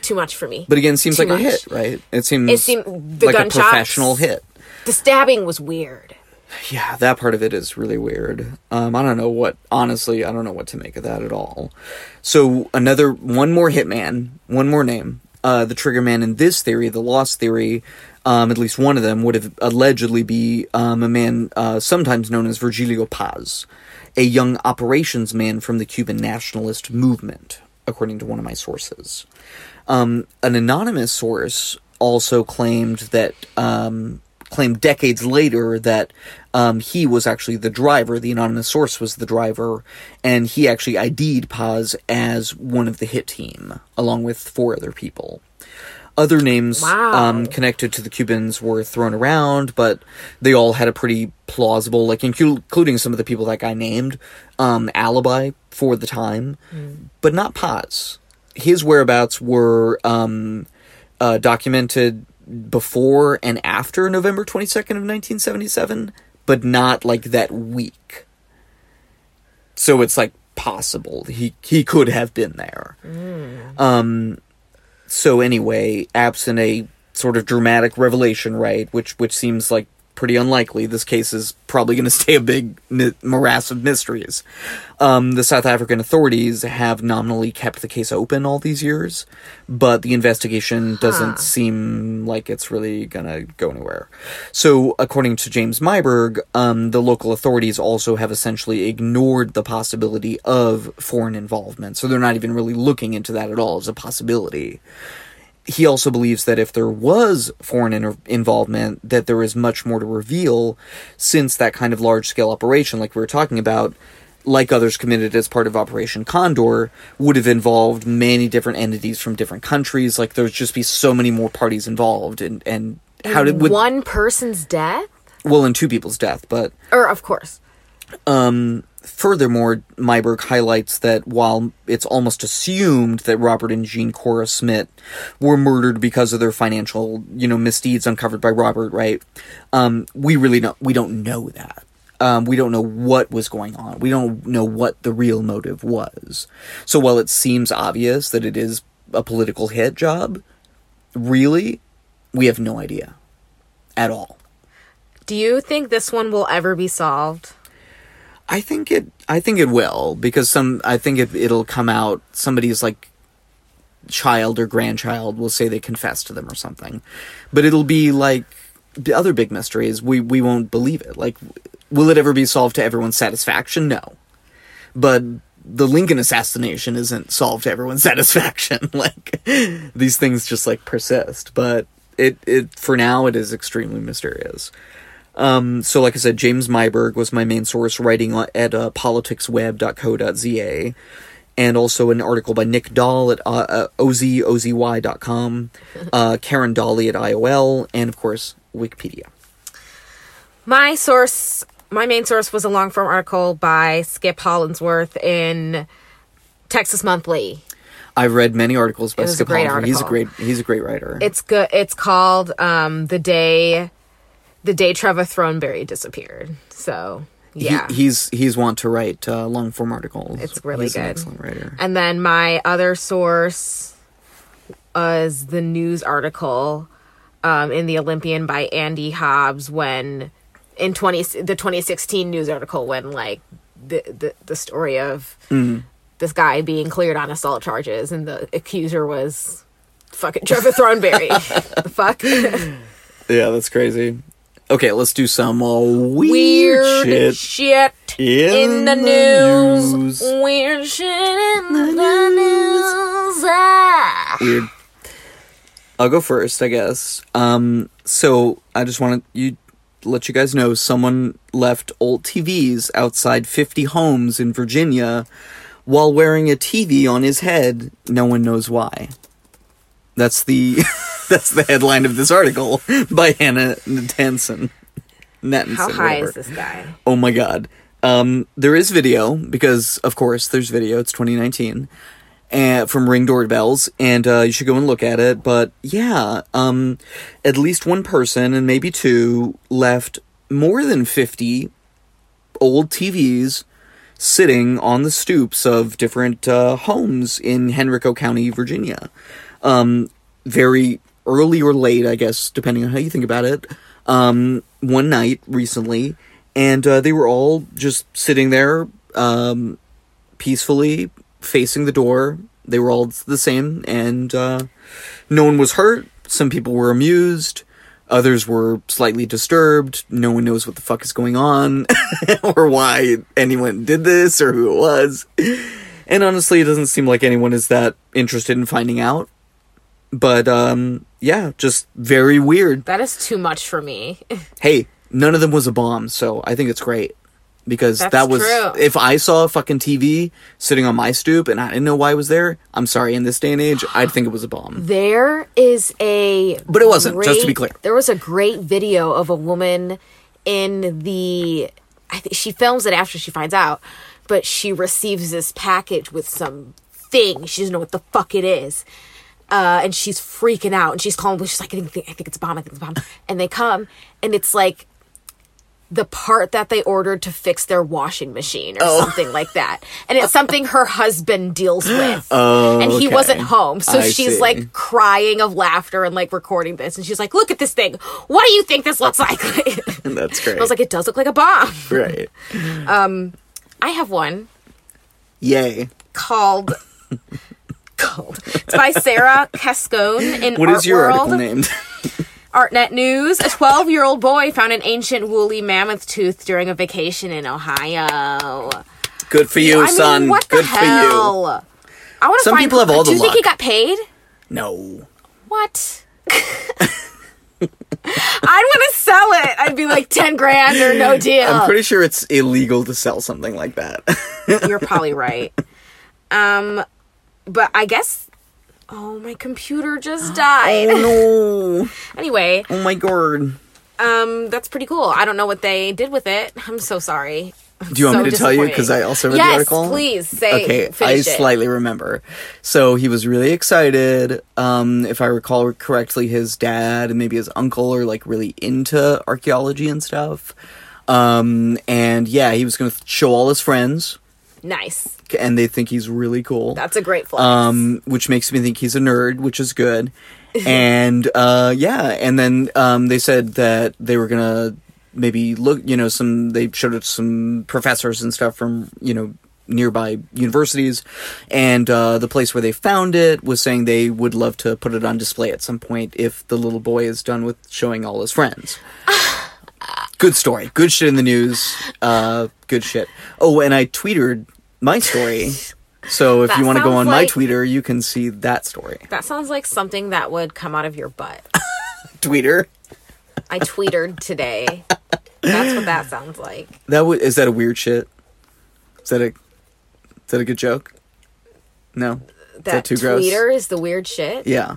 too much for me. but again, it seems Too like a hit, right? It seems It seemed- the like a professional hit. the stabbing was weird. Yeah, that part of it is really weird. Um, I don't know what, honestly, I don't know what to make of that at all. So, another, one more hitman, one more name. Uh, the trigger man in this theory, the lost theory, um, at least one of them would have allegedly be um, a man uh, sometimes known as Virgilio Paz, a young operations man from the Cuban nationalist movement, according to one of my sources. Um, an anonymous source also claimed that um, claimed decades later that um, he was actually the driver. The anonymous source was the driver, and he actually ID'd Paz as one of the hit team, along with four other people. Other names Wow. um, connected to the Cubans were thrown around, but they all had a pretty plausible, like including some of the people that guy named, um, alibi for the time, but not Paz. His whereabouts were um, uh, documented before and after November 22nd of 1977, but not like that week. So it's like possible he he could have been there. Um so anyway, absent a sort of dramatic revelation, right, which which seems like pretty unlikely. This case is probably going [LAUGHS] to stay a big mi- morass of mysteries. Um, the South African authorities have nominally kept the case open all these years, but the investigation doesn't seem like it's really going to go anywhere. So, according to James Myburgh, um, the local authorities also have essentially ignored the possibility of foreign involvement. So, they're not even really looking into that at all as a possibility he also believes that if there was foreign involvement, that there is much more to reveal, since that kind of large scale operation, like we were talking about, like others committed as part of Operation Condor, would have involved many different entities from different countries. Like there would just be so many more parties involved, and and how did would, One person's death, well, in two people's death, but or of course, um, Furthermore, Myburgh highlights that while it's almost assumed that Robert and Jean Cora Smith were murdered because of their financial, you know, misdeeds uncovered by Robert, right? Um, we really don't we don't know that. Um, we don't know what was going on. We don't know what the real motive was. So while it seems obvious that it is a political hit job, really, we have no idea at all. do you think this one will ever be solved? I think it. I think it will because some. I think it, it'll come out. Somebody's like child or grandchild will say they confessed to them or something, but it'll be like the other big mysteries. We we won't believe it. Like, will it ever be solved to everyone's satisfaction? No, but the Lincoln assassination isn't solved to everyone's [LAUGHS] satisfaction. like these things just like persist, but it it for now it is extremely mysterious. Um, so, like I said, James Myburgh was my main source writing at uh, politicsweb.co.za, and also an article by Nick Dall at uh, uh, ozozy.com, [LAUGHS] uh, Karen Dolly at IOL, and of course, Wikipedia. My source, my main source was a long form article by Skip Hollandsworth in Texas Monthly. I've read many articles by It was a Skip Hollandsworth. He's a great he's a great writer. It's good. It's called um, the day, the day Trevor Throneberry disappeared. So He- yeah, he's he's want to write uh, long form articles. It's really he's An good. excellent writer. And then my other source was the news article um, in the Olympian by Andy Hobbs when in twenty the twenty sixteen news article when like the the, the story of this guy being cleared on assault charges, and the accuser was fucking Trevor Throneberry. [LAUGHS] fuck? Yeah, that's crazy. Okay, let's do some uh, weird, Weird shit. shit in, in the news. Weird shit in the news. Ah. Weird. I'll go first, I guess. Um, so I just want to you let you guys know someone left old TVs outside 50 homes in Virginia while wearing a TV on his head. No one knows why. That's the [LAUGHS] that's the headline of this article [LAUGHS] by Hannah Natanson. How high whatever. is this guy? Oh my god. Um, there is video because, of course, there's video. It's 2019, and from Ring Doorbells, and uh, you should go and look at it. But yeah, um, at least one person and maybe two left more than 50 old TVs sitting on the stoops of different uh, homes in Henrico County, Virginia. Um, very early or late, I guess, depending on how you think about it. Um, one night recently, and uh, they were all just sitting there, um, peacefully facing the door. They were all the same, and uh, no one was hurt. Some people were amused. Others were slightly disturbed. No one knows what the fuck is going on [LAUGHS] or why anyone did this or who it was. And honestly, it doesn't seem like anyone is that interested in finding out. But um yeah, just very weird. That is too much for me. [LAUGHS] Hey, none of them was a bomb, so I think it's great. Because That's that was true. if I saw a fucking TV sitting on my stoop and I didn't know why it was there, I'm sorry, in this day and age, I'd think it was a bomb. [GASPS] There is a But it wasn't, just to be clear. There was a great video of a woman in the I think she films it after she finds out, but she receives this package with some thing. She doesn't know what the fuck it is. Uh, and she's freaking out and she's calling she's like I think, I think it's a bomb I think it's a bomb and they come and it's like the part that they ordered to fix their washing machine or something like that. And it's something her husband deals [GASPS] with. and he okay. wasn't home. So I she's see. like crying of laughter and like recording this. And she's like, look at this thing. What do you think this looks like? [LAUGHS] And that's great. I was like, it does look like a bomb. right. Um, I have one Yay. called. Called. It's by Sarah Cascone in What Art is your World. article named? [LAUGHS] ArtNet News. A 12 year old boy found an ancient woolly mammoth tooth during a vacation in Ohio. Good for you, I mean, son. what the Good for you. hell? I want to Some find. people have all the Do you think he luck. got paid? No. What? [LAUGHS] I'd want to sell it. I'd be like ten grand or no [LAUGHS] deal. I'm pretty sure it's illegal to sell something like that. You're probably right. Um, but I guess. Oh, my computer just [GASPS] died. oh no. [LAUGHS] Anyway, Oh my god. um, that's pretty cool. I don't know what they did with it. I'm so sorry. Do you want So me to tell you? Because I also read yes, the article. please say. Okay, I it. slightly remember. So he was really excited. Um, if I recall correctly, his dad and maybe his uncle are like really into archaeology and stuff. Um, and yeah, he was going to show all his friends, Nice. and they think he's really cool. That's a great flex. um, which makes me think he's a nerd, which is good. [LAUGHS] and uh, yeah, and then um, they said that they were gonna maybe look, you know, some. They showed it some professors and stuff from you know nearby universities, and uh, the place where they found it was saying they would love to put it on display at some point if the little boy is done with showing all his friends. [SIGHS] Good story. Good shit in the news. Uh, good shit. Oh, and I tweeted my story. So if That you want to go sounds on my like- Twitter, you can see that story. that sounds like something that would come out of your butt. [LAUGHS] Tweeter. I tweeted today. That's what that sounds like. That w- is that a weird shit? Is that a is that a good joke? No. Is That too gross? tweeter is the weird shit. Yeah.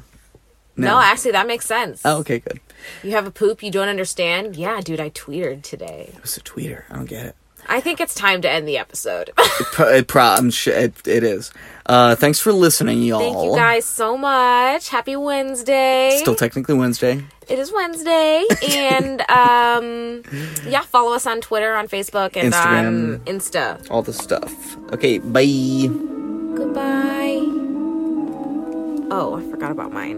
No. actually, that makes sense. Oh, okay, good. You have a poop you don't understand? Yeah, dude, I tweeted today. It was a tweeter. I don't get it. I think it's time to end the episode. [LAUGHS] It, pro- I'm sh- it, it is. Uh, thanks for listening, y'all. Thank you guys so much. Happy Wednesday. Still technically Wednesday. it is Wednesday. and [LAUGHS] um yeah, follow us on Twitter, on Facebook, and on Instagram. Insta. All the stuff. Okay, bye. Goodbye. Oh, I forgot about mine.